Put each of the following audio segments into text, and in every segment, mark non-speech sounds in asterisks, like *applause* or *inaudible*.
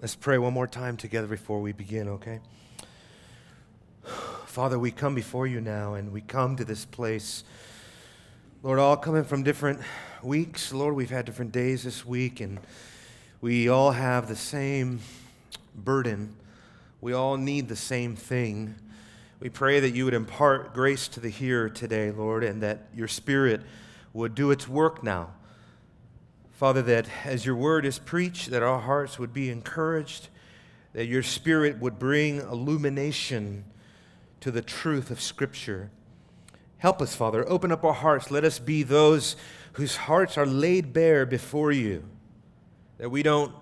Let's pray one more time together before we begin, okay? Father, we come before you now and we come to this place. Lord, all coming from different weeks. Lord, we've had different days this week and we all have the same burden. We all need the same thing. We pray that you would impart grace to the hearer today, Lord, and that your spirit would do its work now. Father, that as your word is preached, that our hearts would be encouraged, that your spirit would bring illumination to the truth of Scripture. Help us, Father. Open up our hearts. Let us be those whose hearts are laid bare before you, that we don't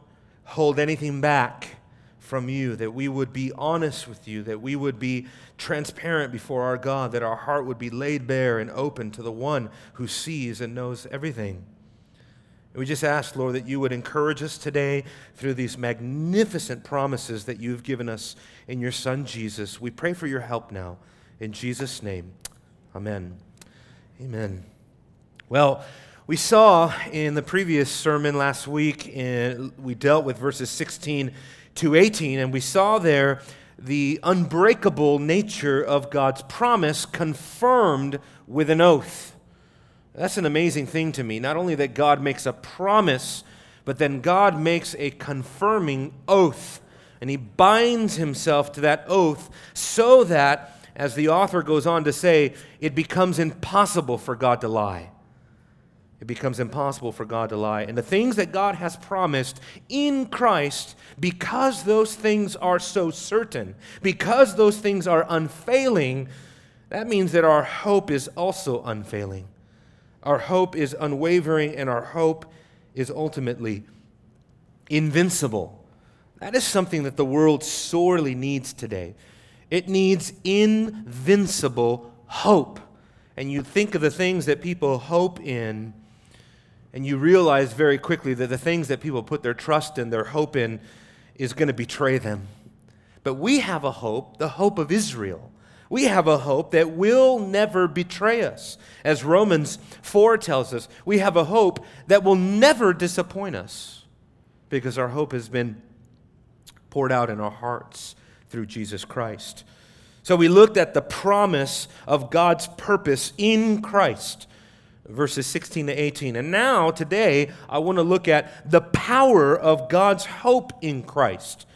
hold anything back from you, that we would be honest with you, that we would be transparent before our God, that our heart would be laid bare and open to the one who sees and knows everything. We just ask, Lord, that you would encourage us today through these magnificent promises that you've given us in your Son, Jesus. We pray for your help now. In Jesus' name, amen. Amen. Well, we saw in the previous sermon last week, in, we dealt with verses 16 to 18, and we saw there the unbreakable nature of God's promise confirmed with an oath. That's an amazing thing to me. Not only that God makes a promise, but then God makes a confirming oath. And he binds himself to that oath so that, as the author goes on to say, it becomes impossible for God to lie. It becomes impossible for God to lie. And the things that God has promised in Christ, because those things are so certain, because those things are unfailing, that means that our hope is also unfailing. Our hope is unwavering, and our hope is ultimately invincible. That is something that the world sorely needs today. It needs invincible hope. And you think of the things that people hope in, and you realize very quickly that the things that people put their trust in, their hope in, is going to betray them. But we have a hope, the hope of Israel we have a hope that will never betray us. As Romans 4 tells us, we have a hope that will never disappoint us because our hope has been poured out in our hearts through Jesus Christ. So we looked at the promise of God's purpose in Christ, verses 16 to 18. And now, today, I want to look at the power of God's hope in Christ.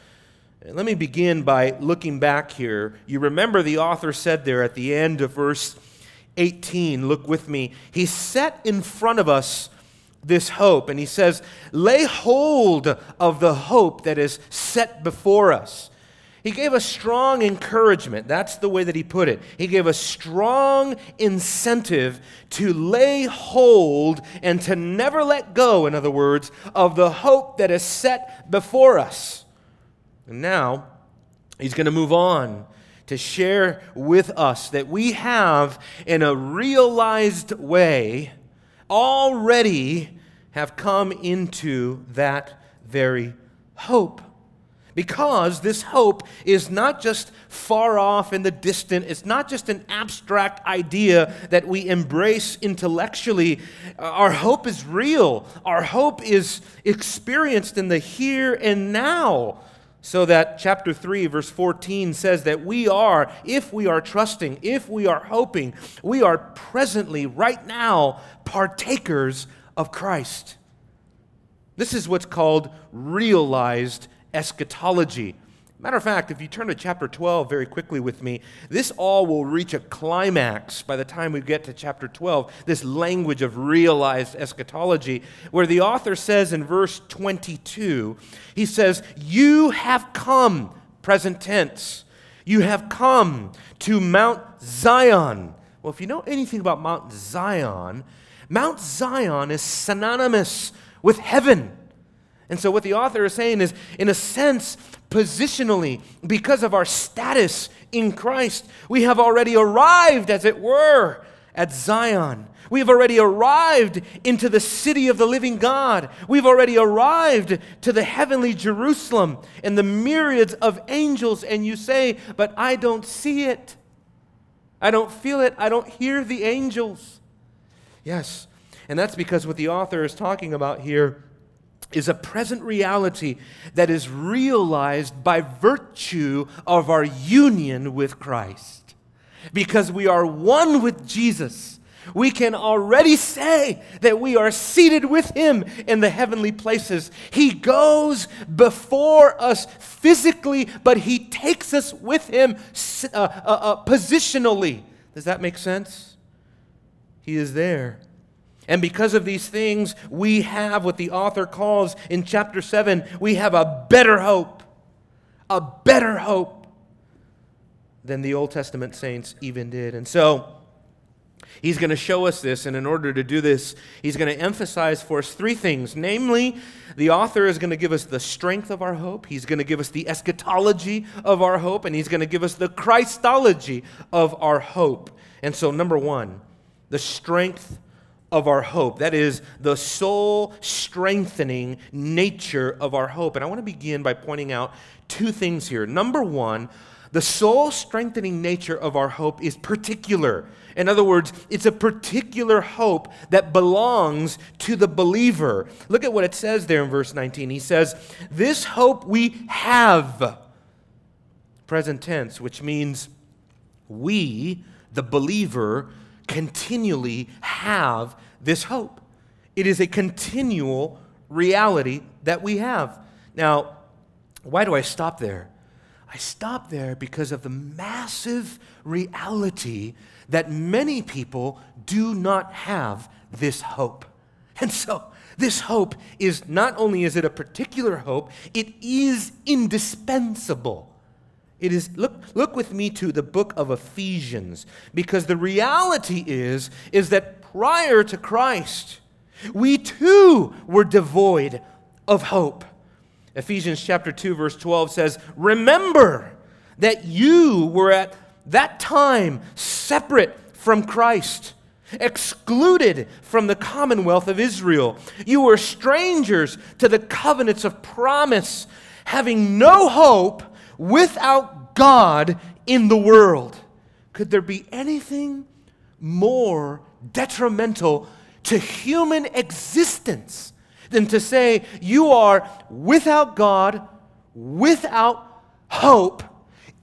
Let me begin by looking back here. You remember the author said there at the end of verse 18, look with me. He set in front of us this hope, and he says, Lay hold of the hope that is set before us. He gave us strong encouragement. That's the way that he put it. He gave us strong incentive to lay hold and to never let go, in other words, of the hope that is set before us. And now, he's going to move on to share with us that we have, in a realized way, already have come into that very hope. Because this hope is not just far off in the distant, it's not just an abstract idea that we embrace intellectually. Our hope is real, our hope is experienced in the here and now. So that chapter 3, verse 14 says that we are, if we are trusting, if we are hoping, we are presently, right now, partakers of Christ. This is what's called realized eschatology. Matter of fact, if you turn to chapter 12 very quickly with me, this all will reach a climax by the time we get to chapter 12. This language of realized eschatology, where the author says in verse 22, he says, You have come, present tense, you have come to Mount Zion. Well, if you know anything about Mount Zion, Mount Zion is synonymous with heaven. And so, what the author is saying is, in a sense, positionally, because of our status in Christ, we have already arrived, as it were, at Zion. We have already arrived into the city of the living God. We've already arrived to the heavenly Jerusalem and the myriads of angels. And you say, But I don't see it. I don't feel it. I don't hear the angels. Yes. And that's because what the author is talking about here is a present reality that is realized by virtue of our union with Christ. Because we are one with Jesus, we can already say that we are seated with Him in the heavenly places. He goes before us physically, but He takes us with Him uh, uh, uh, positionally. Does that make sense? He is there. And because of these things, we have what the author calls in chapter 7 we have a better hope. A better hope than the Old Testament saints even did. And so, he's going to show us this. And in order to do this, he's going to emphasize for us three things. Namely, the author is going to give us the strength of our hope, he's going to give us the eschatology of our hope, and he's going to give us the Christology of our hope. And so, number one, the strength of our hope. That is the soul strengthening nature of our hope. And I want to begin by pointing out two things here. Number one, the soul strengthening nature of our hope is particular. In other words, it's a particular hope that belongs to the believer. Look at what it says there in verse 19. He says, This hope we have, present tense, which means we, the believer, continually have this hope. It is a continual reality that we have. Now, why do I stop there? I stop there because of the massive reality that many people do not have this hope. *laughs* And so, this hope is not only is it a particular hope, it is indispensable. It is look look with me to the book of Ephesians because the reality is is that prior to Christ we too were devoid of hope. Ephesians chapter 2 verse 12 says, "Remember that you were at that time separate from Christ, excluded from the commonwealth of Israel. You were strangers to the covenants of promise, having no hope without God in the world. Could there be anything more detrimental to human existence than to say you are without God, without hope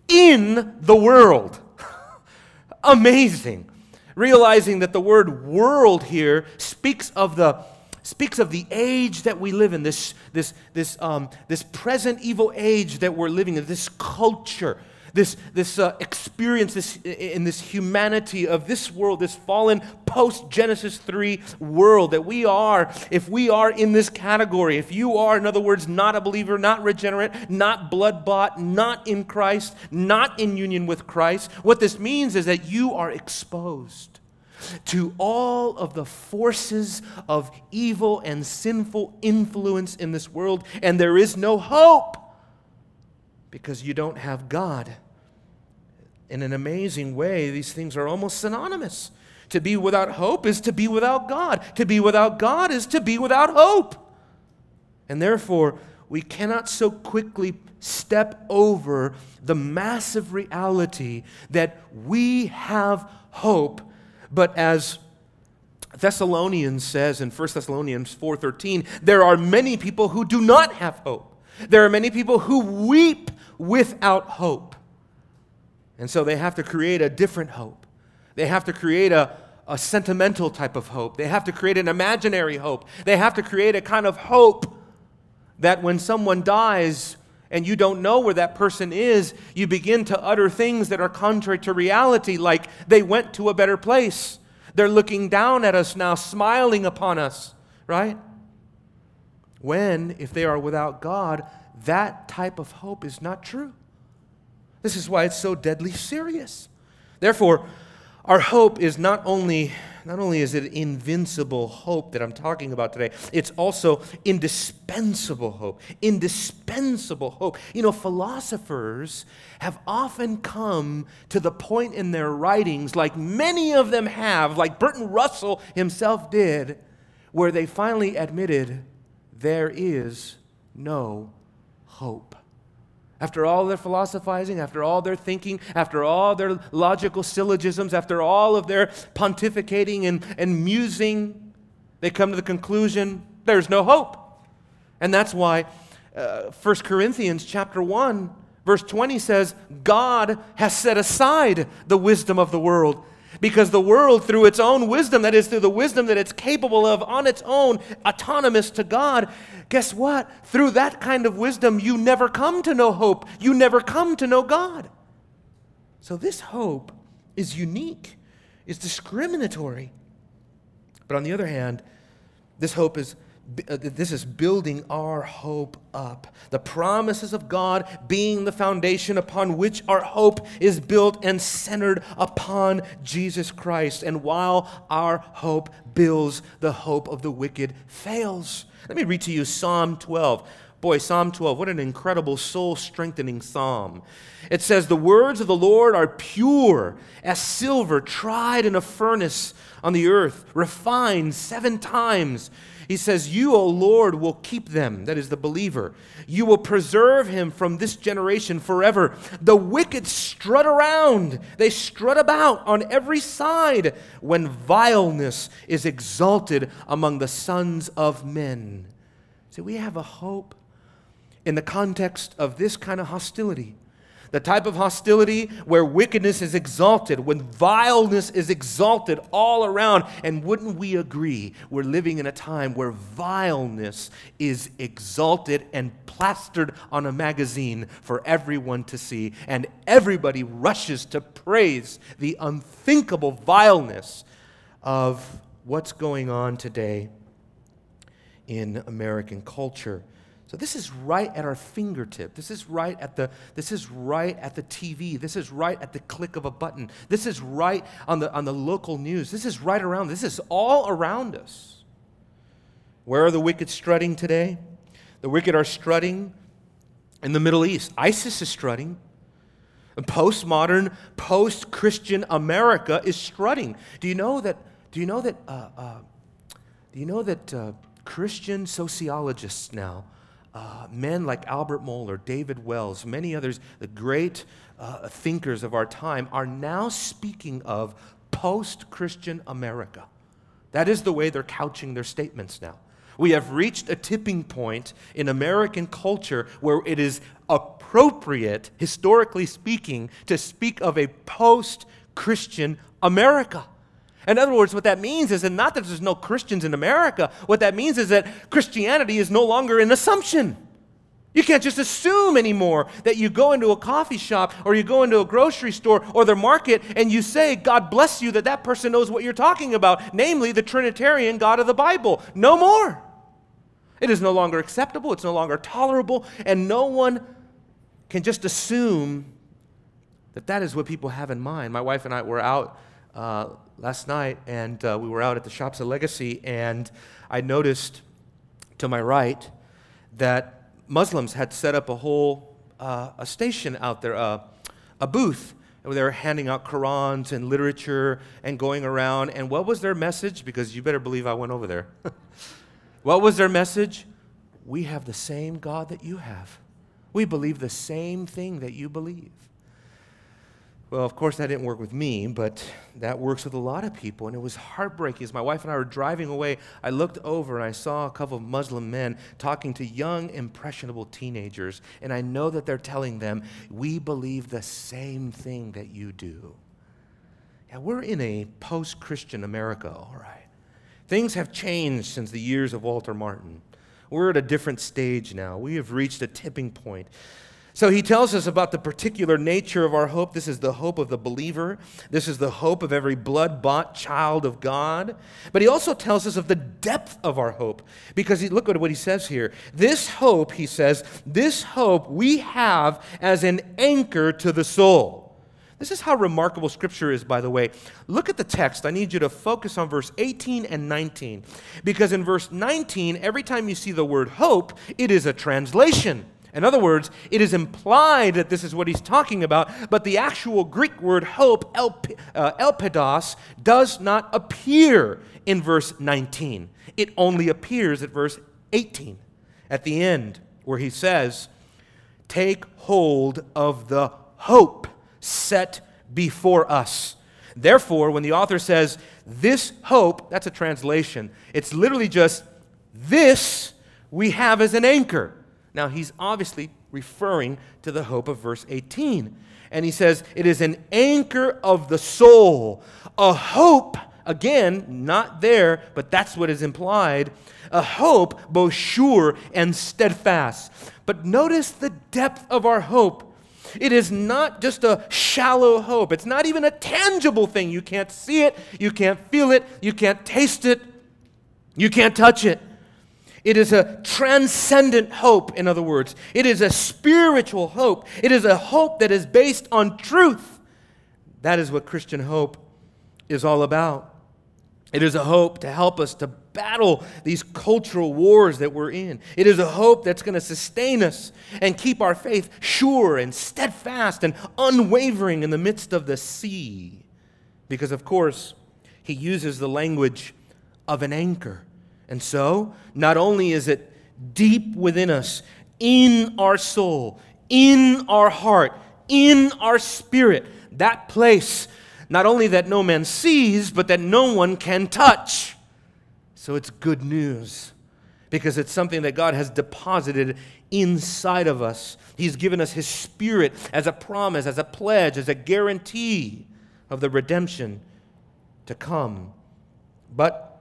in the world? *laughs* Amazing. Realizing that the word world here speaks of the speaks of the age that we live in, this, this, this, um, this present evil age that we're living in, this culture, this, this uh, experience this, in this humanity of this world, this fallen post Genesis 3 world that we are, if we are in this category, if you are, in other words, not a believer, not regenerate, not blood bought, not in Christ, not in union with Christ, what this means is that you are exposed to all of the forces of evil and sinful influence in this world, and there is no hope because you don't have God. In an amazing way, these things are almost synonymous. To be without hope is to be without God. To be without God is to be without hope. And therefore, we cannot so quickly step over the massive reality that we have hope but as Thessalonians says in 1 Thessalonians 4:13, there are many people who do not have hope. There are many people who weep without hope. And so they have to create a different hope. They have to create a, a sentimental type of hope. They have to create an imaginary hope. They have to create a kind of hope that when someone dies, and you don't know where that person is, you begin to utter things that are contrary to reality, like they went to a better place. They're looking down at us now, smiling upon us, right? When, if they are without God, that type of hope is not true. This is why it's so deadly serious. Therefore, our hope is not only not only is it invincible hope that I'm talking about today, it's also indispensable hope. Indispensable hope. You know, philosophers have often come to the point in their writings, like many of them have, like Bertrand Russell himself did, where they finally admitted there is no hope. After all their philosophizing, after all their thinking, after all their logical syllogisms, after all of their pontificating and, and musing, they come to the conclusion there's no hope. And that's why uh, 1 Corinthians chapter 1 verse 20 says God has set aside the wisdom of the world because the world, through its own wisdom, that is, through the wisdom that it's capable of on its own, autonomous to God, guess what? Through that kind of wisdom, you never come to know hope. You never come to know God. So this hope is unique, it's discriminatory. But on the other hand, this hope is Uh, this is building our hope up. The promises of God being the foundation upon which our hope is built and centered upon Jesus Christ. And while our hope builds, the hope of the wicked fails. Let me read to you Psalm 12. Boy, Psalm 12, what an incredible soul strengthening psalm. It says, The words of the Lord are pure as silver tried in a furnace on the earth, refined seven times. He says, You, O Lord, will keep them, that is the believer. You will preserve him from this generation forever. The wicked strut around, they strut about on every side when vileness is exalted among the sons of men. See, we have a hope in the context of this kind of hostility the type of hostility where wickedness is exalted, when vileness is exalted all around. And wouldn't we agree? We're living in a time where vileness is exalted and plastered on a magazine for everyone to see, and everybody rushes to praise the unthinkable vileness of what's going on today in American culture. So this is right at our fingertip. This is right at the this is right at the TV. This is right at the click of a button. This is right on the on the local news. This is right around. This is all around us. Where are the wicked strutting today? The wicked are strutting in the Middle East. ISIS is strutting. Postmodern, post-Christian America is strutting. Do you know that? Do you know that? Uh, uh, do you know that uh, Christian sociologists now? Uh, men like Albert Mohler, David Wells, many others, the great uh, thinkers of our time, are now speaking of post Christian America. That is the way they're couching their statements now. We have reached a tipping point in American culture where it is appropriate, historically speaking, to speak of a post Christian America. In other words, what that means is that not that there's no Christians in America, what that means is that Christianity is no longer an assumption. You can't just assume anymore that you go into a coffee shop or you go into a grocery store or the market and you say, God bless you, that that person knows what you're talking about, namely the Trinitarian God of the Bible. No more. It is no longer acceptable, it's no longer tolerable, and no one can just assume that that is what people have in mind. My wife and I were out uh, last night, and uh, we were out at the Shops of Legacy, and I noticed to my right that Muslims had set up a whole uh, a station out there, uh, a booth. Where they were handing out Qurans and literature and going around. And what was their message? Because you better believe I went over there. *laughs* what was their message? We have the same God that you have. We believe the same thing that you believe. Well, of course, that didn't work with me, but that works with a lot of people. And it was heartbreaking. As my wife and I were driving away, I looked over and I saw a couple of Muslim men talking to young, impressionable teenagers. And I know that they're telling them, We believe the same thing that you do. Yeah, we're in a post Christian America, all right. Things have changed since the years of Walter Martin. We're at a different stage now. We have reached a tipping point. So he tells us about the particular nature of our hope. This is the hope of the believer. This is the hope of every blood bought child of God. But he also tells us of the depth of our hope. Because he, look at what he says here. This hope, he says, this hope we have as an anchor to the soul. This is how remarkable Scripture is, by the way. Look at the text. I need you to focus on verse 18 and 19. Because in verse 19, every time you see the word hope, it is a translation. In other words, it is implied that this is what he's talking about, but the actual Greek word hope, elp, uh, elpidos, does not appear in verse 19. It only appears at verse 18, at the end, where he says, Take hold of the hope set before us. Therefore, when the author says, This hope, that's a translation. It's literally just, This we have as an anchor. Now, he's obviously referring to the hope of verse 18. And he says, It is an anchor of the soul, a hope, again, not there, but that's what is implied, a hope both sure and steadfast. But notice the depth of our hope. It is not just a shallow hope. It's not even a tangible thing. You can't see it, you can't feel it, you can't taste it, you can't touch it. It is a transcendent hope, in other words. It is a spiritual hope. It is a hope that is based on truth. That is what Christian hope is all about. It is a hope to help us to battle these cultural wars that we're in. It is a hope that's going to sustain us and keep our faith sure and steadfast and unwavering in the midst of the sea. Because, of course, he uses the language of an anchor. And so, not only is it deep within us, in our soul, in our heart, in our spirit, that place not only that no man sees, but that no one can touch. So it's good news because it's something that God has deposited inside of us. He's given us His Spirit as a promise, as a pledge, as a guarantee of the redemption to come. But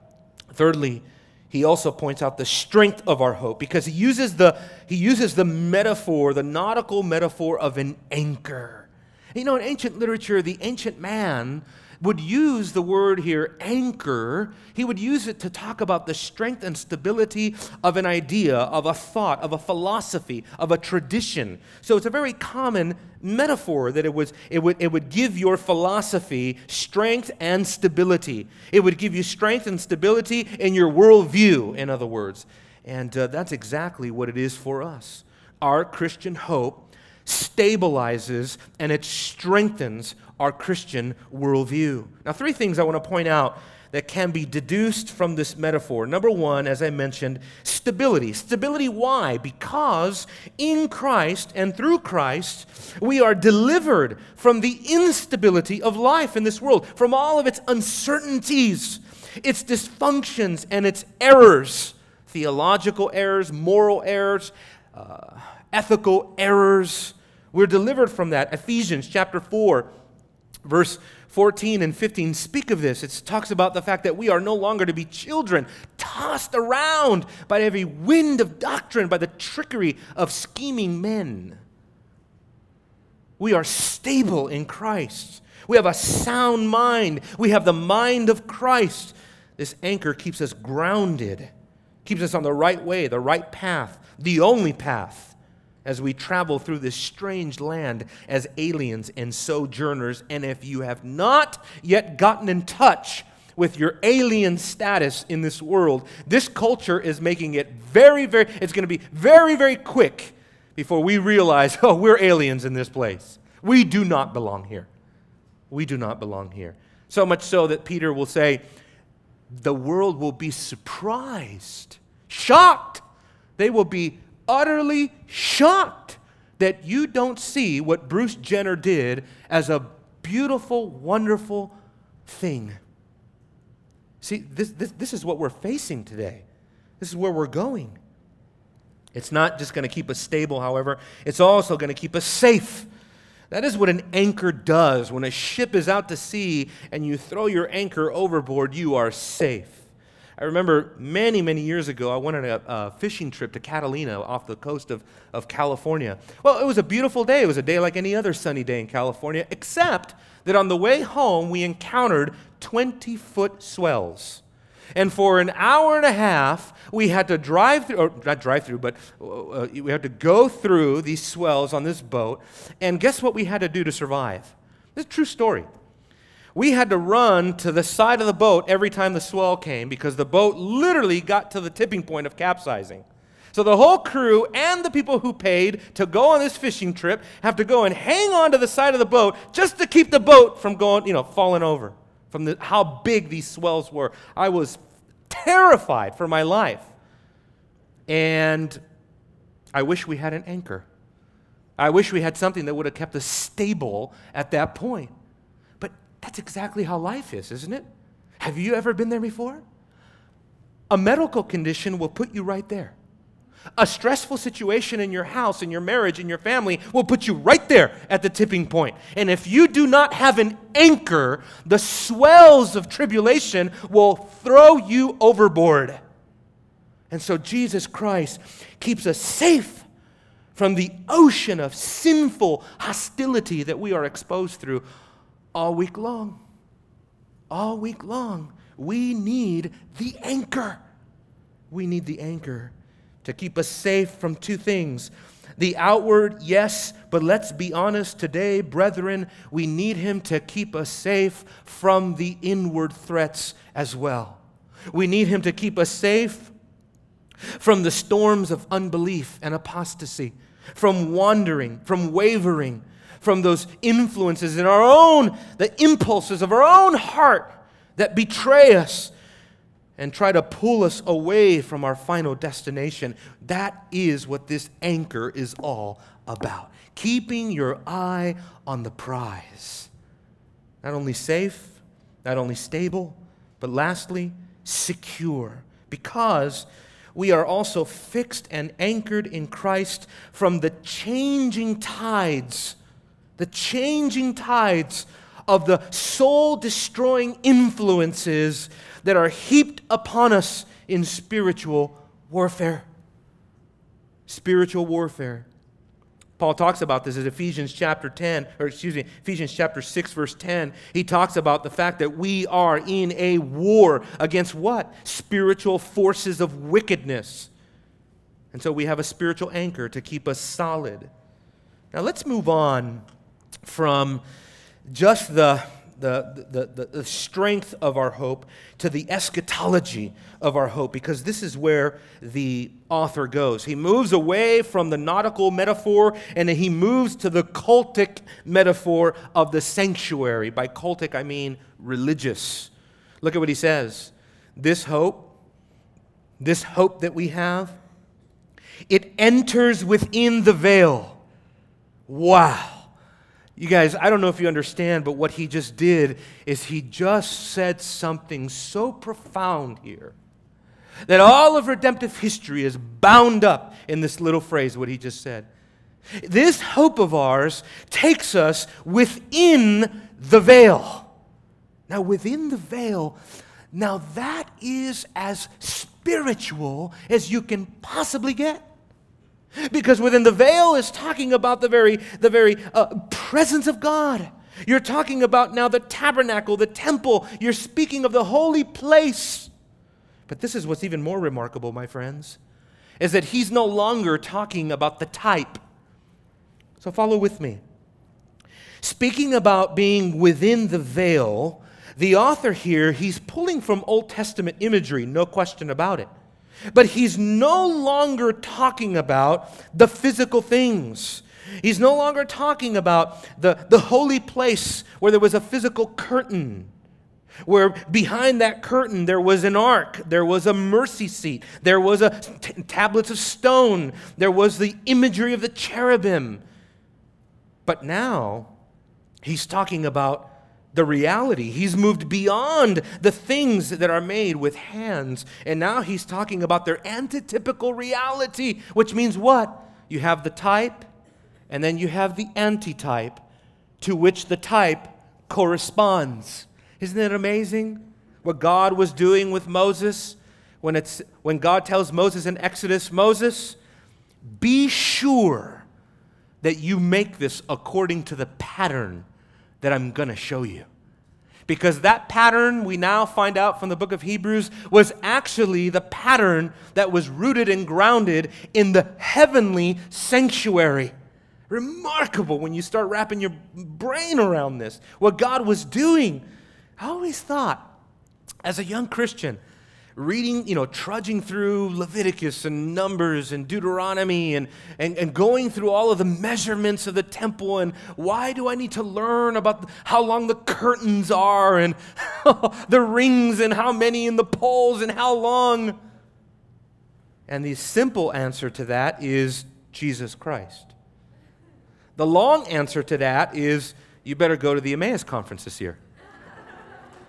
thirdly, he also points out the strength of our hope because he uses the, he uses the metaphor, the nautical metaphor of an anchor. You know, in ancient literature, the ancient man would use the word here, anchor, he would use it to talk about the strength and stability of an idea, of a thought, of a philosophy, of a tradition. So it's a very common metaphor that it, was, it, would, it would give your philosophy strength and stability. It would give you strength and stability in your worldview, in other words. And uh, that's exactly what it is for us. Our Christian hope stabilizes and it strengthens our Christian worldview. Now, three things I want to point out that can be deduced from this metaphor. Number one, as I mentioned, stability. Stability, why? Because in Christ and through Christ, we are delivered from the instability of life in this world, from all of its uncertainties, its dysfunctions, and its errors theological errors, moral errors, uh, ethical errors. We're delivered from that. Ephesians chapter 4 Verse 14 and 15 speak of this. It talks about the fact that we are no longer to be children, tossed around by every wind of doctrine, by the trickery of scheming men. We are stable in Christ. We have a sound mind. We have the mind of Christ. This anchor keeps us grounded, keeps us on the right way, the right path, the only path as we travel through this strange land as aliens and sojourners. And if you have not yet gotten in touch with your alien status in this world, this culture is making it very, very, it's going to be very, very quick before we realize, *laughs* oh, we're aliens in this place. We do not belong here. We do not belong here. So much so that Peter will say, the world will be surprised, shocked. They will be utterly shocked that you don't see what Bruce Jenner did as a beautiful, wonderful thing. See, this, this, this is what we're facing today. This is where we're going. It's not just going to keep us stable, however, it's also going to keep us safe. That is what an anchor does. When a ship is out to sea and you throw your anchor overboard, you are safe. I remember many, many years ago, I went on a, a, fishing trip to Catalina off the coast of, of California. Well, it was a beautiful day. It was a day like any other sunny day in California, except that on the way home, we encountered 20 foot swells. And for an hour and a half, we had to drive through, or not drive through, but uh, we had to go through these swells on this boat. And guess what we had to do to survive? This is a true story we had to run to the side of the boat every time the swell came because the boat literally got to the tipping point of capsizing. So the whole crew and the people who paid to go on this fishing trip have to go and hang on to the side of the boat just to keep the boat from going, you know, falling over from the, how big these swells were. I was terrified for my life. And I wish we had an anchor. I wish we had something that would have kept us stable at that point. That's exactly how life is, isn't it? Have you ever been there before? A medical condition will put you right there. A stressful situation in your house, in your marriage, in your family will put you right there at the tipping point. And if you do not have an anchor, the swells of tribulation will throw you overboard. And so Jesus Christ keeps us safe from the ocean of sinful hostility that we are exposed through all week long. All week long. We need the anchor. We need the anchor to keep us safe from two things. The outward, yes, but let's be honest today, brethren, we need him to keep us safe from the inward threats as well. We need him to keep us safe from the storms of unbelief and apostasy, from wandering, from wavering, from those influences in our own, the impulses of our own heart that betray us and try to pull us away from our final destination. That is what this anchor is all about. Keeping your eye on the prize. Not only safe, not only stable, but lastly, secure. Because we are also fixed and anchored in Christ from the changing tides, the changing tides of the soul destroying influences that are heaped upon us in spiritual warfare. Spiritual warfare. Paul talks about this in Ephesians chapter 10, or excuse me, Ephesians chapter 6, verse 10. He talks about the fact that we are in a war against what? Spiritual forces of wickedness. And so we have a spiritual anchor to keep us solid. Now let's move on from just the the, the, the, strength of our hope to the eschatology of our hope, because this is where the author goes. He moves away from the nautical metaphor and he moves to the cultic metaphor of the sanctuary. By cultic, I mean religious. Look at what he says. This hope, this hope that we have, it enters within the veil. Wow. You guys, I don't know if you understand, but what he just did is he just said something so profound here that all of redemptive history is bound up in this little phrase, what he just said. This hope of ours takes us within the veil. Now, within the veil, now that is as spiritual as you can possibly get. Because within the veil is talking about the very, the very uh, presence of God. You're talking about now the tabernacle, the temple. You're speaking of the holy place. But this is what's even more remarkable, my friends, is that he's no longer talking about the type. So follow with me. Speaking about being within the veil, the author here, he's pulling from Old Testament imagery, no question about it. But he's no longer talking about the physical things. He's no longer talking about the, the holy place where there was a physical curtain, where behind that curtain there was an ark, there was a mercy seat, there was a t- tablets of stone, there was the imagery of the cherubim. But now he's talking about the reality. He's moved beyond the things that are made with hands. And now he's talking about their antitypical reality, which means what? You have the type, and then you have the antitype to which the type corresponds. Isn't it amazing what God was doing with Moses? When, it's, when God tells Moses in Exodus, Moses, be sure that you make this according to the pattern that I'm going to show you. Because that pattern, we now find out from the book of Hebrews, was actually the pattern that was rooted and grounded in the heavenly sanctuary. Remarkable when you start wrapping your brain around this, what God was doing. I always thought, as a young Christian, reading, you know, trudging through Leviticus and Numbers and Deuteronomy and, and, and going through all of the measurements of the temple and why do I need to learn about how long the curtains are and *laughs* the rings and how many in the poles and how long? And the simple answer to that is Jesus Christ. The long answer to that is you better go to the Emmaus conference this year,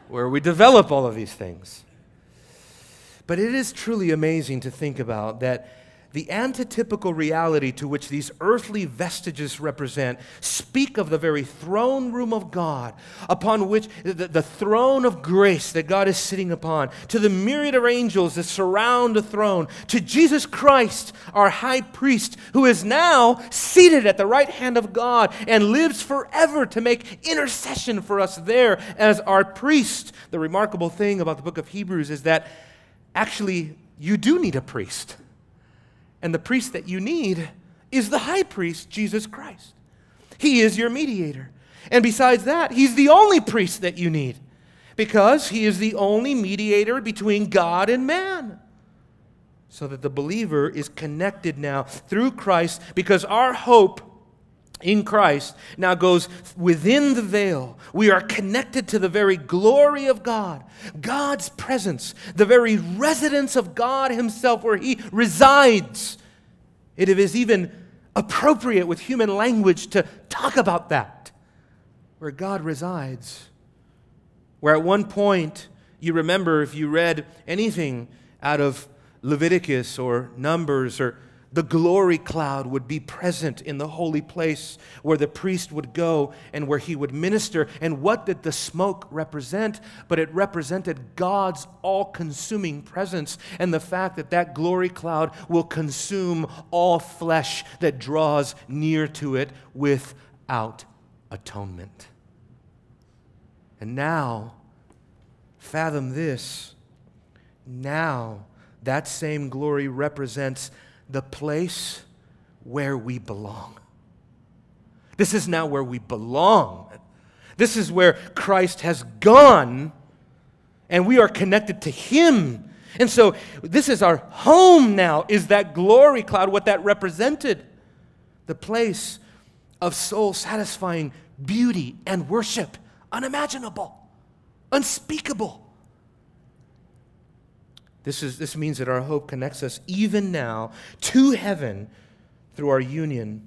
where we develop all of these things. But it is truly amazing to think about that the antitypical reality to which these earthly vestiges represent speak of the very throne room of God, upon which the, the, throne of grace that God is sitting upon, to the myriad of angels that surround the throne, to Jesus Christ, our high priest, who is now seated at the right hand of God and lives forever to make intercession for us there as our priest. The remarkable thing about the book of Hebrews is that actually you do need a priest. And the priest that you need is the high priest, Jesus Christ. He is your mediator. And besides that, he's the only priest that you need because he is the only mediator between God and man. So that the believer is connected now through Christ because our hope in Christ now goes within the veil. We are connected to the very glory of God, God's presence, the very residence of God Himself, where He resides. It is even appropriate with human language to talk about that, where God resides. Where at one point, you remember if you read anything out of Leviticus or Numbers or the glory cloud would be present in the holy place where the priest would go and where he would minister. And what did the smoke represent? But it represented God's all consuming presence and the fact that that glory cloud will consume all flesh that draws near to it without atonement. And now, fathom this. Now, that same glory represents the place where we belong. This is now where we belong. This is where Christ has gone, and we are connected to Him. And so, this is our home now, is that glory cloud, what that represented. The place of soul satisfying beauty and worship, unimaginable, unspeakable. This, is, this means that our hope connects us even now to heaven through our union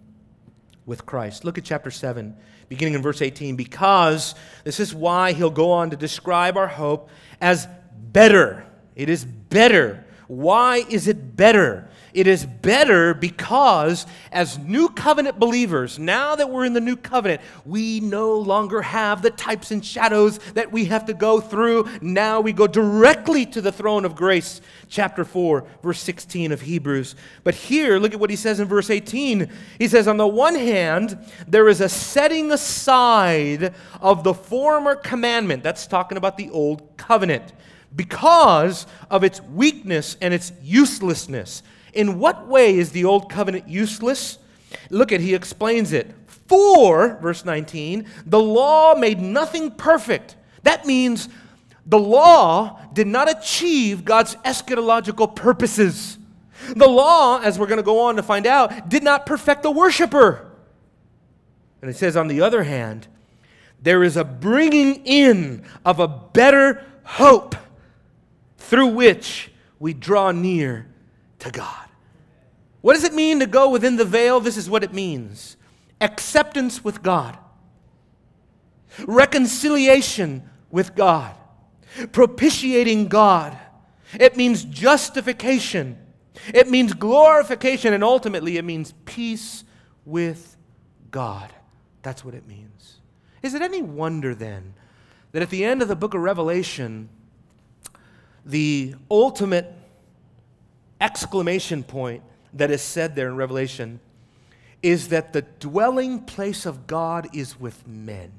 with Christ. Look at chapter 7, beginning in verse 18. Because this is why he'll go on to describe our hope as better. It is better. Why is it better? It is better because, as new covenant believers, now that we're in the new covenant, we no longer have the types and shadows that we have to go through. Now we go directly to the throne of grace. Chapter 4, verse 16 of Hebrews. But here, look at what he says in verse 18. He says, On the one hand, there is a setting aside of the former commandment. That's talking about the old covenant because of its weakness and its uselessness. In what way is the old covenant useless? Look at, he explains it. For, verse 19, the law made nothing perfect. That means the law did not achieve God's eschatological purposes. The law, as we're going to go on to find out, did not perfect the worshiper. And it says, on the other hand, there is a bringing in of a better hope through which we draw near to God. What does it mean to go within the veil? This is what it means acceptance with God, reconciliation with God, propitiating God. It means justification, it means glorification, and ultimately it means peace with God. That's what it means. Is it any wonder then that at the end of the book of Revelation, the ultimate exclamation point that is said there in Revelation is that the dwelling place of God is with men.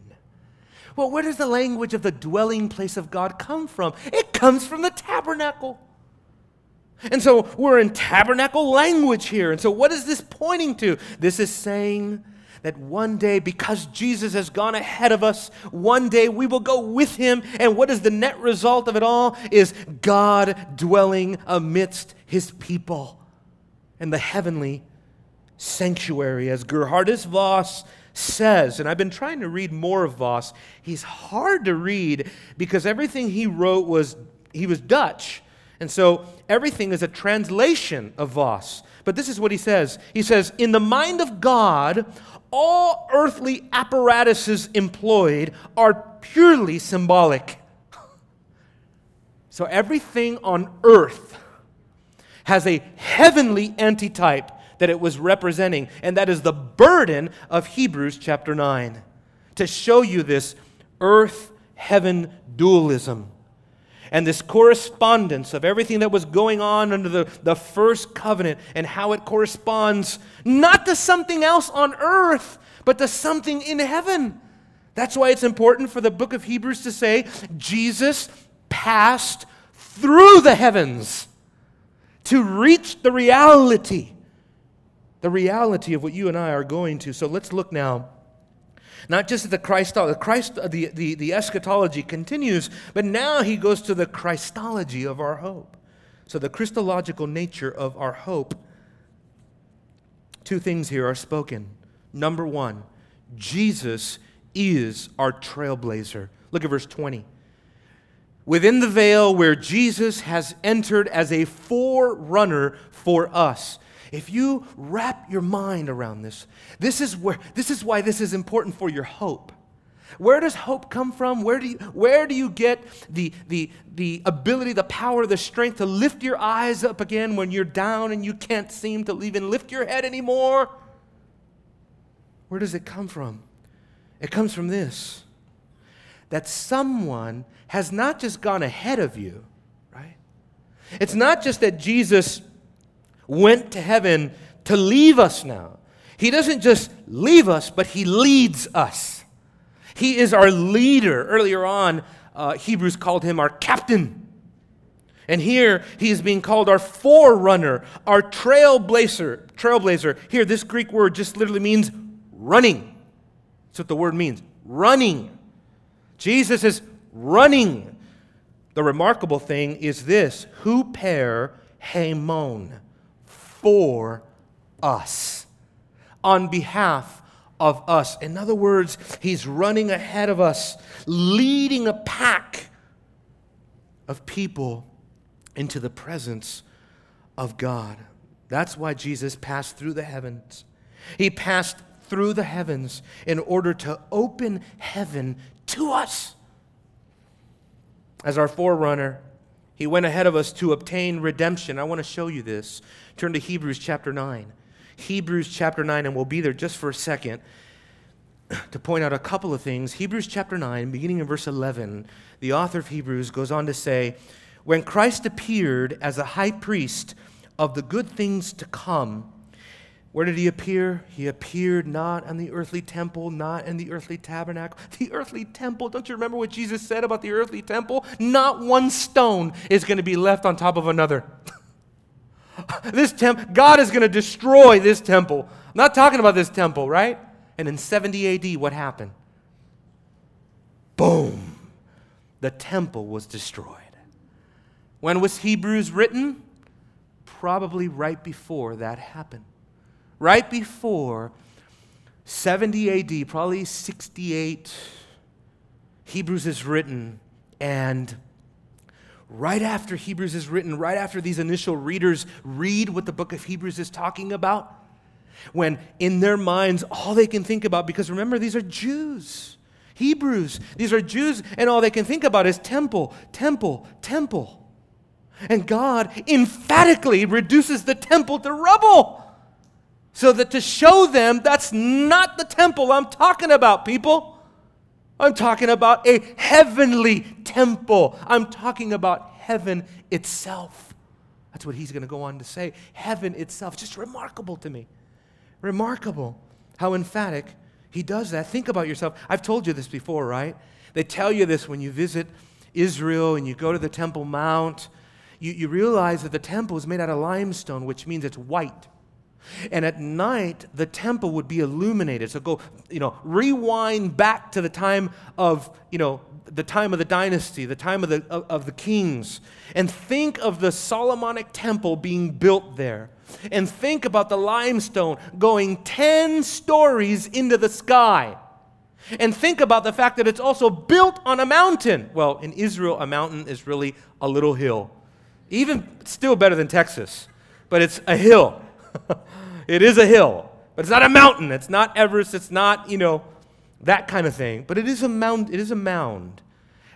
Well, where does the language of the dwelling place of God come from? It comes from the tabernacle. And so we're in tabernacle language here. And so, what is this pointing to? This is saying that one day, because Jesus has gone ahead of us, one day we will go with him. And what is the net result of it all? Is God dwelling amidst his people and the heavenly sanctuary, as Geerhardus Vos says. And I've been trying to read more of Vos. He's hard to read because everything he wrote was, he was Dutch. And so everything is a translation of Vos. But this is what he says He says, In the mind of God, all earthly apparatuses employed are purely symbolic. *laughs* So everything on earth has a heavenly antitype that it was representing, and that is the burden of Hebrews chapter 9 to show you this earth heaven dualism and this correspondence of everything that was going on under the, the first covenant and how it corresponds not to something else on earth, but to something in heaven. That's why it's important for the book of Hebrews to say Jesus passed through the heavens to reach the reality, the reality of what you and I are going to. So let's look now. Not just at the Christology, the, Christ, the, the, the eschatology continues, but now he goes to the Christology of our hope. So, the Christological nature of our hope. Two things here are spoken. Number one, Jesus is our trailblazer. Look at verse 20. Within the veil where Jesus has entered as a forerunner for us. If you wrap your mind around this, this is, where, this is why this is important for your hope. Where does hope come from? Where do you, where do you get the, the, the ability, the power, the strength to lift your eyes up again when you're down and you can't seem to even lift your head anymore? Where does it come from? It comes from this that someone has not just gone ahead of you, right? It's not just that Jesus went to heaven to leave us now. He doesn't just leave us, but He leads us. He is our leader. Earlier on, uh, Hebrews called Him our captain. And here he is being called our forerunner, our trailblazer. Trailblazer. Here, this Greek word just literally means running. That's what the word means running. Jesus is running. The remarkable thing is this huper hemon, for us, on behalf of us. In other words, he's running ahead of us, leading a pack of people into the presence of God. That's why Jesus passed through the heavens. He passed through the heavens in order to open heaven to us. As our forerunner, he went ahead of us to obtain redemption. I want to show you this. Turn to Hebrews chapter 9. Hebrews chapter 9, and we'll be there just for a second to point out a couple of things. Hebrews chapter 9, beginning in verse 11, the author of Hebrews goes on to say, When Christ appeared as a high priest of the good things to come, where did he appear? He appeared not in the earthly temple, not in the earthly tabernacle. The earthly temple, don't you remember what Jesus said about the earthly temple? Not one stone is going to be left on top of another. *laughs* this temple, God is going to destroy this temple. I'm not talking about this temple, right? And in 70 AD, what happened? Boom. The temple was destroyed. When was Hebrews written? Probably right before that happened right before 70 AD, probably 68, Hebrews is written, and right after Hebrews is written, right after these initial readers read what the book of Hebrews is talking about, when in their minds all they can think about, because remember, these are Jews, Hebrews, these are Jews, and all they can think about is temple, temple, temple. And God emphatically reduces the temple to rubble. So that to show them that's not the temple I'm talking about, people. I'm talking about a heavenly temple. I'm talking about heaven itself. That's what he's going to go on to say. Heaven itself. Just remarkable to me. Remarkable how emphatic he does that. Think about yourself. I've told you this before, right? They tell you this when you visit Israel and you go to the Temple Mount. You, you realize that the temple is made out of limestone, which means it's white. And at night, the temple would be illuminated. So go, you know, rewind back to the time of, you know, the time of the dynasty, the time of the, of, of the kings, and think of the Solomonic temple being built there. And think about the limestone going 10 stories into the sky. And think about the fact that it's also built on a mountain. Well, in Israel, a mountain is really a little hill. Even still better than Texas, but it's a hill. *laughs* it is a hill, but it's not a mountain. It's not Everest. It's not, you know, that kind of thing. But it is a mound. It is a mound.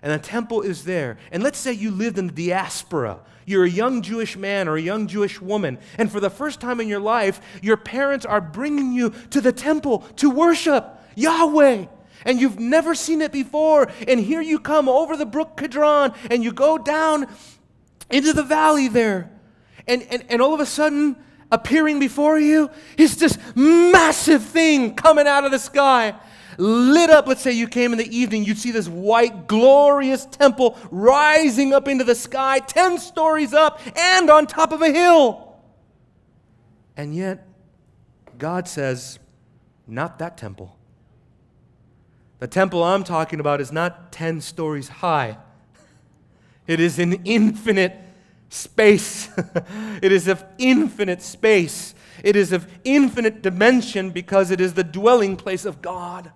and the temple is there. And let's say you lived in the diaspora. You're a young Jewish man or a young Jewish woman, and for the first time in your life, your parents are bringing you to the temple to worship Yahweh. And you've never seen it before. And here you come over the brook Kidron, and you go down into the valley there. And, and, and all of a sudden, appearing before you is this massive thing coming out of the sky lit up. Let's say you came in the evening, you'd see this white, glorious temple rising up into the sky, 10 stories up and on top of a hill. And yet, God says, not that temple. The temple I'm talking about is not 10 stories high, it is an infinite space. *laughs* it is of infinite space. It is of infinite dimension because it is the dwelling place of God.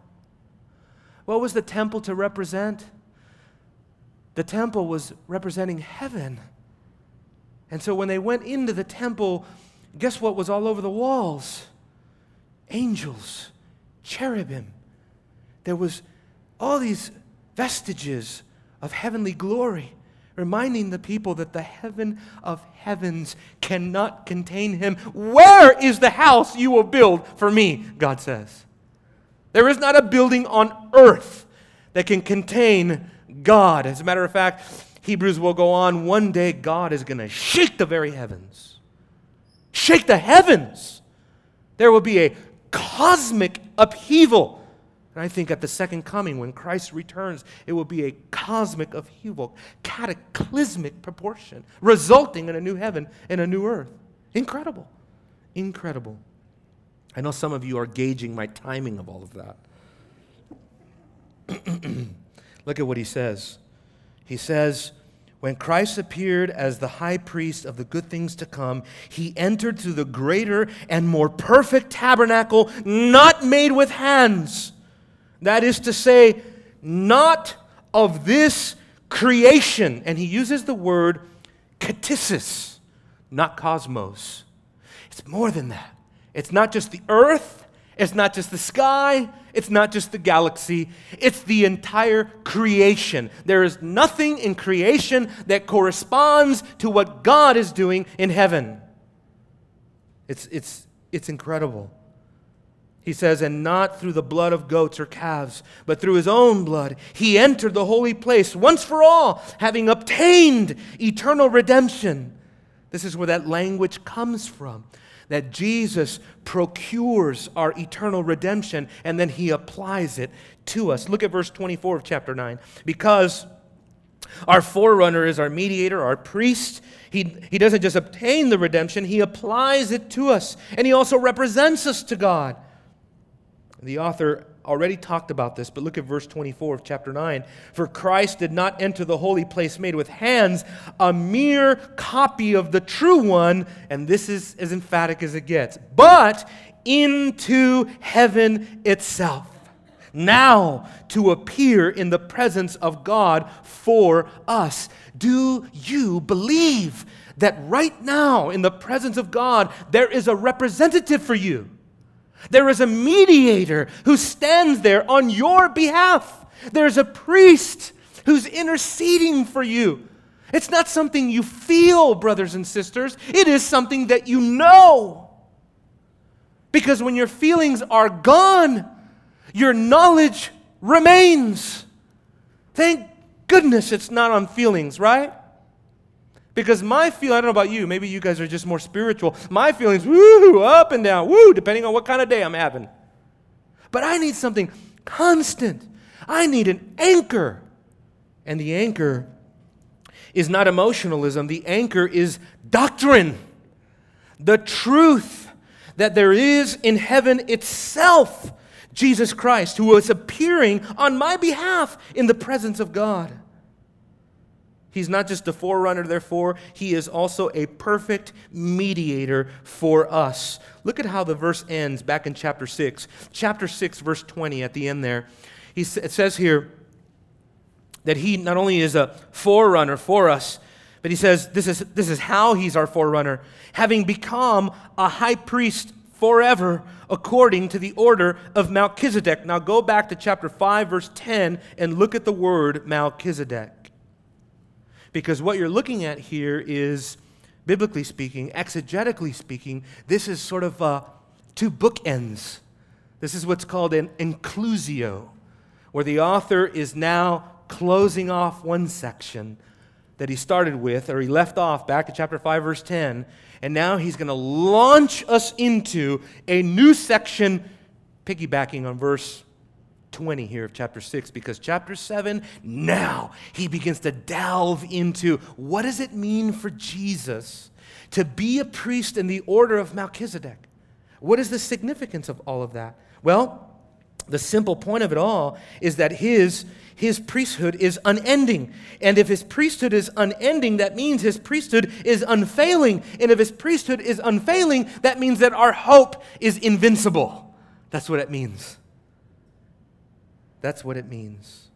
What was the temple to represent? The temple was representing heaven. And so when they went into the temple, guess what was all over the walls? Angels, cherubim. There was all these vestiges of heavenly glory, reminding the people that the heaven of heavens cannot contain him. Where is the house you will build for me? God says. There is not a building on earth that can contain God. As a matter of fact, Hebrews will go on one day God is going to shake the very heavens. Shake the heavens. There will be a cosmic upheaval. And I think at the second coming, when Christ returns, it will be a cosmic upheaval, cataclysmic proportion, resulting in a new heaven and a new earth. Incredible. Incredible. I know some of you are gauging my timing of all of that. *clears throat* Look at what he says. He says, When Christ appeared as the high priest of the good things to come, he entered through the greater and more perfect tabernacle, not made with hands. That is to say, not of this creation. And he uses the word ktisis, not cosmos. It's more than that. It's not just the earth, it's not just the sky, it's not just the galaxy, it's the entire creation. There is nothing in creation that corresponds to what God is doing in heaven. It's, it's, it's incredible. He says, and not through the blood of goats or calves, but through his own blood, he entered the holy place once for all, having obtained eternal redemption. This is where that language comes from that Jesus procures our eternal redemption and then he applies it to us. Look at verse 24 of chapter 9. Because our forerunner is our mediator, our priest. He, he doesn't just obtain the redemption, he applies it to us. And he also represents us to God. The author already talked about this, but look at verse 24 of chapter 9. For Christ did not enter the holy place made with hands, a mere copy of the true one, and this is as emphatic as it gets, but into heaven itself. Now to appear in the presence of God for us. Do you believe that right now, in the presence of God, there is a representative for you? There is a mediator who stands there on your behalf. There's a priest who's interceding for you. It's not something you feel, brothers and sisters, it is something that you know. Because when your feelings are gone, your knowledge remains. Thank goodness it's not on feelings, right? Because my feel, I don't know about you, maybe you guys are just more spiritual. My feelings, woo, up and down, woo, depending on what kind of day I'm having. But I need something constant. I need an anchor. And the anchor is not emotionalism, the anchor is doctrine. The truth that there is in heaven itself Jesus Christ, who is appearing on my behalf in the presence of God. He's not just a forerunner, therefore, he is also a perfect mediator for us. Look at how the verse ends back in chapter 6. Chapter 6, verse 20, at the end there. He, it says here that he not only is a forerunner for us, but he says this is, this is how he's our forerunner, having become a high priest forever according to the order of Melchizedek. Now go back to chapter 5, verse 10, and look at the word Melchizedek. Because what you're looking at here is, biblically speaking, exegetically speaking, this is sort of uh, two bookends. This is what's called an inclusio, where the author is now closing off one section that he started with, or he left off back in chapter 5, verse 10, and now he's going to launch us into a new section, piggybacking on verse 20 here of chapter 6 because chapter 7 now he begins to delve into what does it mean for Jesus to be a priest in the order of Melchizedek what is the significance of all of that well the simple point of it all is that his his priesthood is unending. And if his priesthood is unending, that means his priesthood is unfailing. And if his priesthood is unfailing, that means that our hope is invincible. That's what it means. That's what it means.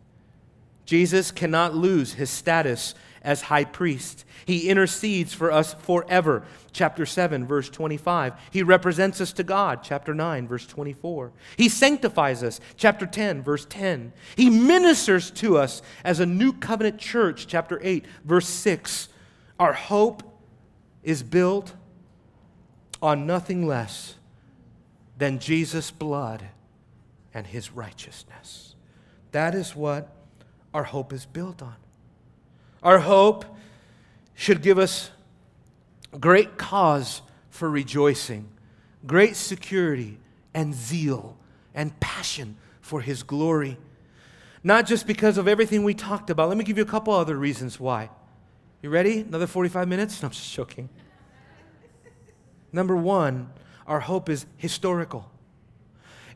Jesus cannot lose his status as high priest. He intercedes for us forever. Chapter 7, verse 25. He represents us to God. Chapter 9, verse 24. He sanctifies us. Chapter 10, verse 10. He ministers to us as a new covenant church. Chapter 8, verse 6. Our hope is built on nothing less than Jesus' blood and his righteousness. That is what our hope is built on. Our hope should give us great cause for rejoicing, great security and zeal and passion for His glory. Not just because of everything we talked about. Let me give you a couple other reasons why. You ready? Another 45 minutes? *laughs* No, I'm just joking. Number one, our hope is historical.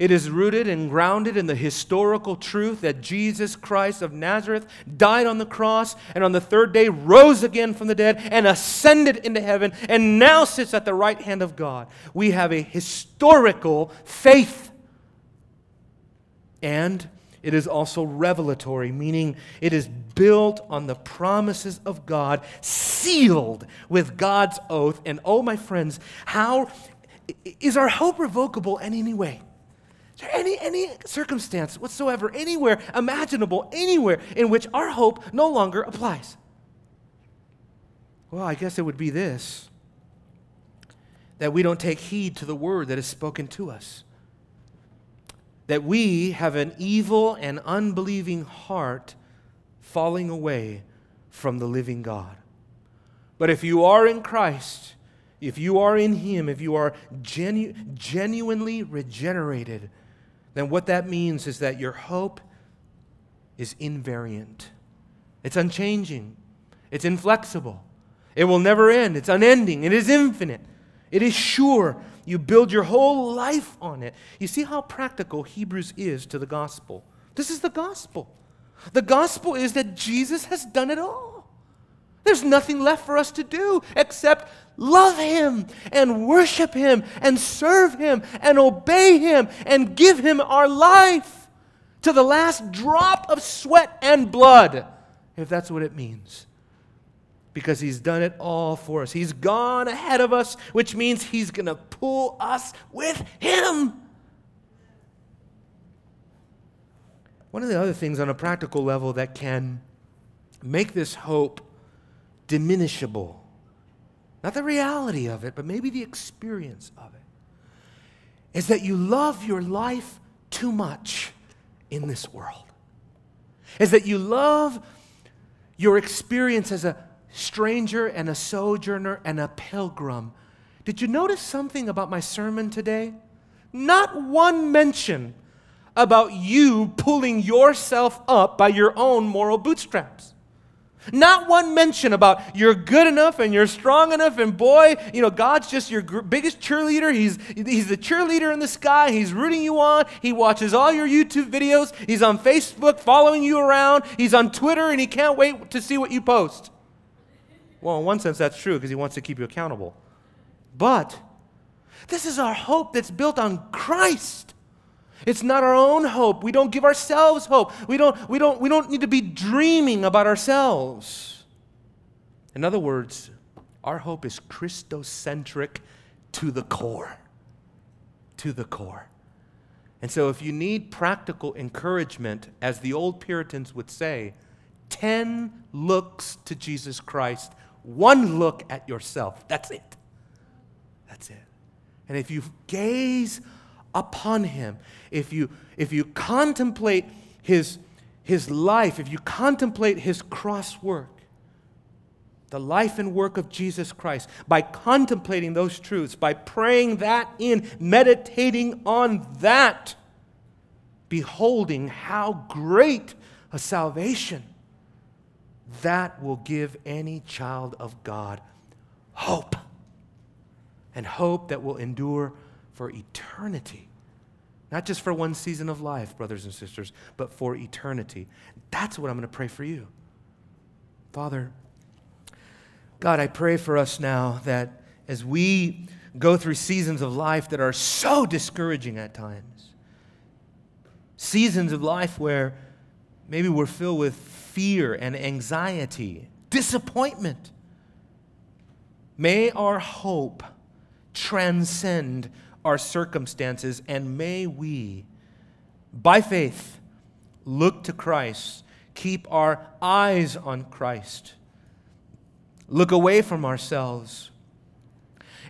It is rooted and grounded in the historical truth that Jesus Christ of Nazareth died on the cross and on the third day rose again from the dead and ascended into heaven and now sits at the right hand of God. We have a historical faith. And it is also revelatory, meaning it is built on the promises of God, sealed with God's oath. And oh, my friends, how is our hope revocable in any way? Any, any circumstance whatsoever, anywhere imaginable, anywhere in which our hope no longer applies? Well, I guess it would be this that we don't take heed to the word that is spoken to us. That we have an evil and unbelieving heart falling away from the living God. But if you are in Christ, if you are in Him, if you are genu- genuinely regenerated, then what that means is that your hope is invariant. It's unchanging. It's inflexible. It will never end. It's unending. It is infinite. It is sure. You build your whole life on it. You see how practical Hebrews is to the gospel. This is the gospel. The gospel is that Jesus has done it all. There's nothing left for us to do except love Him and worship Him and serve Him and obey Him and give Him our life to the last drop of sweat and blood, if that's what it means. Because He's done it all for us. He's gone ahead of us, which means He's going to pull us with Him. One of the other things on a practical level that can make this hope diminishable. Not the reality of it, but maybe the experience of it. Is that you love your life too much in this world. Is that you love your experience as a stranger and a sojourner and a pilgrim. Did you notice something about my sermon today? Not one mention about you pulling yourself up by your own moral bootstraps. Not one mention about you're good enough and you're strong enough, and boy, you know, God's just your gr- biggest cheerleader. He's, he's the cheerleader in the sky. He's rooting you on. He watches all your YouTube videos. He's on Facebook following you around. He's on Twitter, and he can't wait to see what you post. Well, in one sense, that's true because he wants to keep you accountable. But this is our hope that's built on Christ. It's not our own hope. We don't give ourselves hope. We don't, we don't, we don't need to be dreaming about ourselves. In other words, our hope is Christocentric to the core. to the core. And so, if you need practical encouragement, as the old Puritans would say, 10 looks to Jesus Christ, one look at yourself. That's it. That's it. And if you gaze upon him, if you, if you contemplate his, his life, if you contemplate his cross work, the life and work of Jesus Christ, by contemplating those truths, by praying that in, meditating on that, beholding how great a salvation, that will give any child of God hope. And hope that will endure for eternity. Not just for one season of life, brothers and sisters, but for eternity. That's what I'm going to pray for you. Father, God, I pray for us now that as we go through seasons of life that are so discouraging at times, seasons of life where maybe we're filled with fear and anxiety, disappointment, may our hope transcend our circumstances, and may we, by faith, look to Christ, keep our eyes on Christ look away from ourselves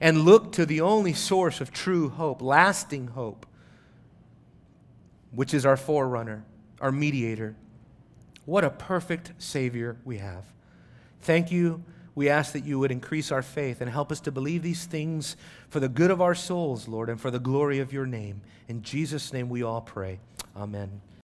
and look to the only source of true hope, lasting hope, which is our forerunner, our mediator. What a perfect Savior we have. Thank you. We ask that you would increase our faith and help us to believe these things for the good of our souls, Lord, and for the glory of your name. In Jesus' name we all pray. Amen.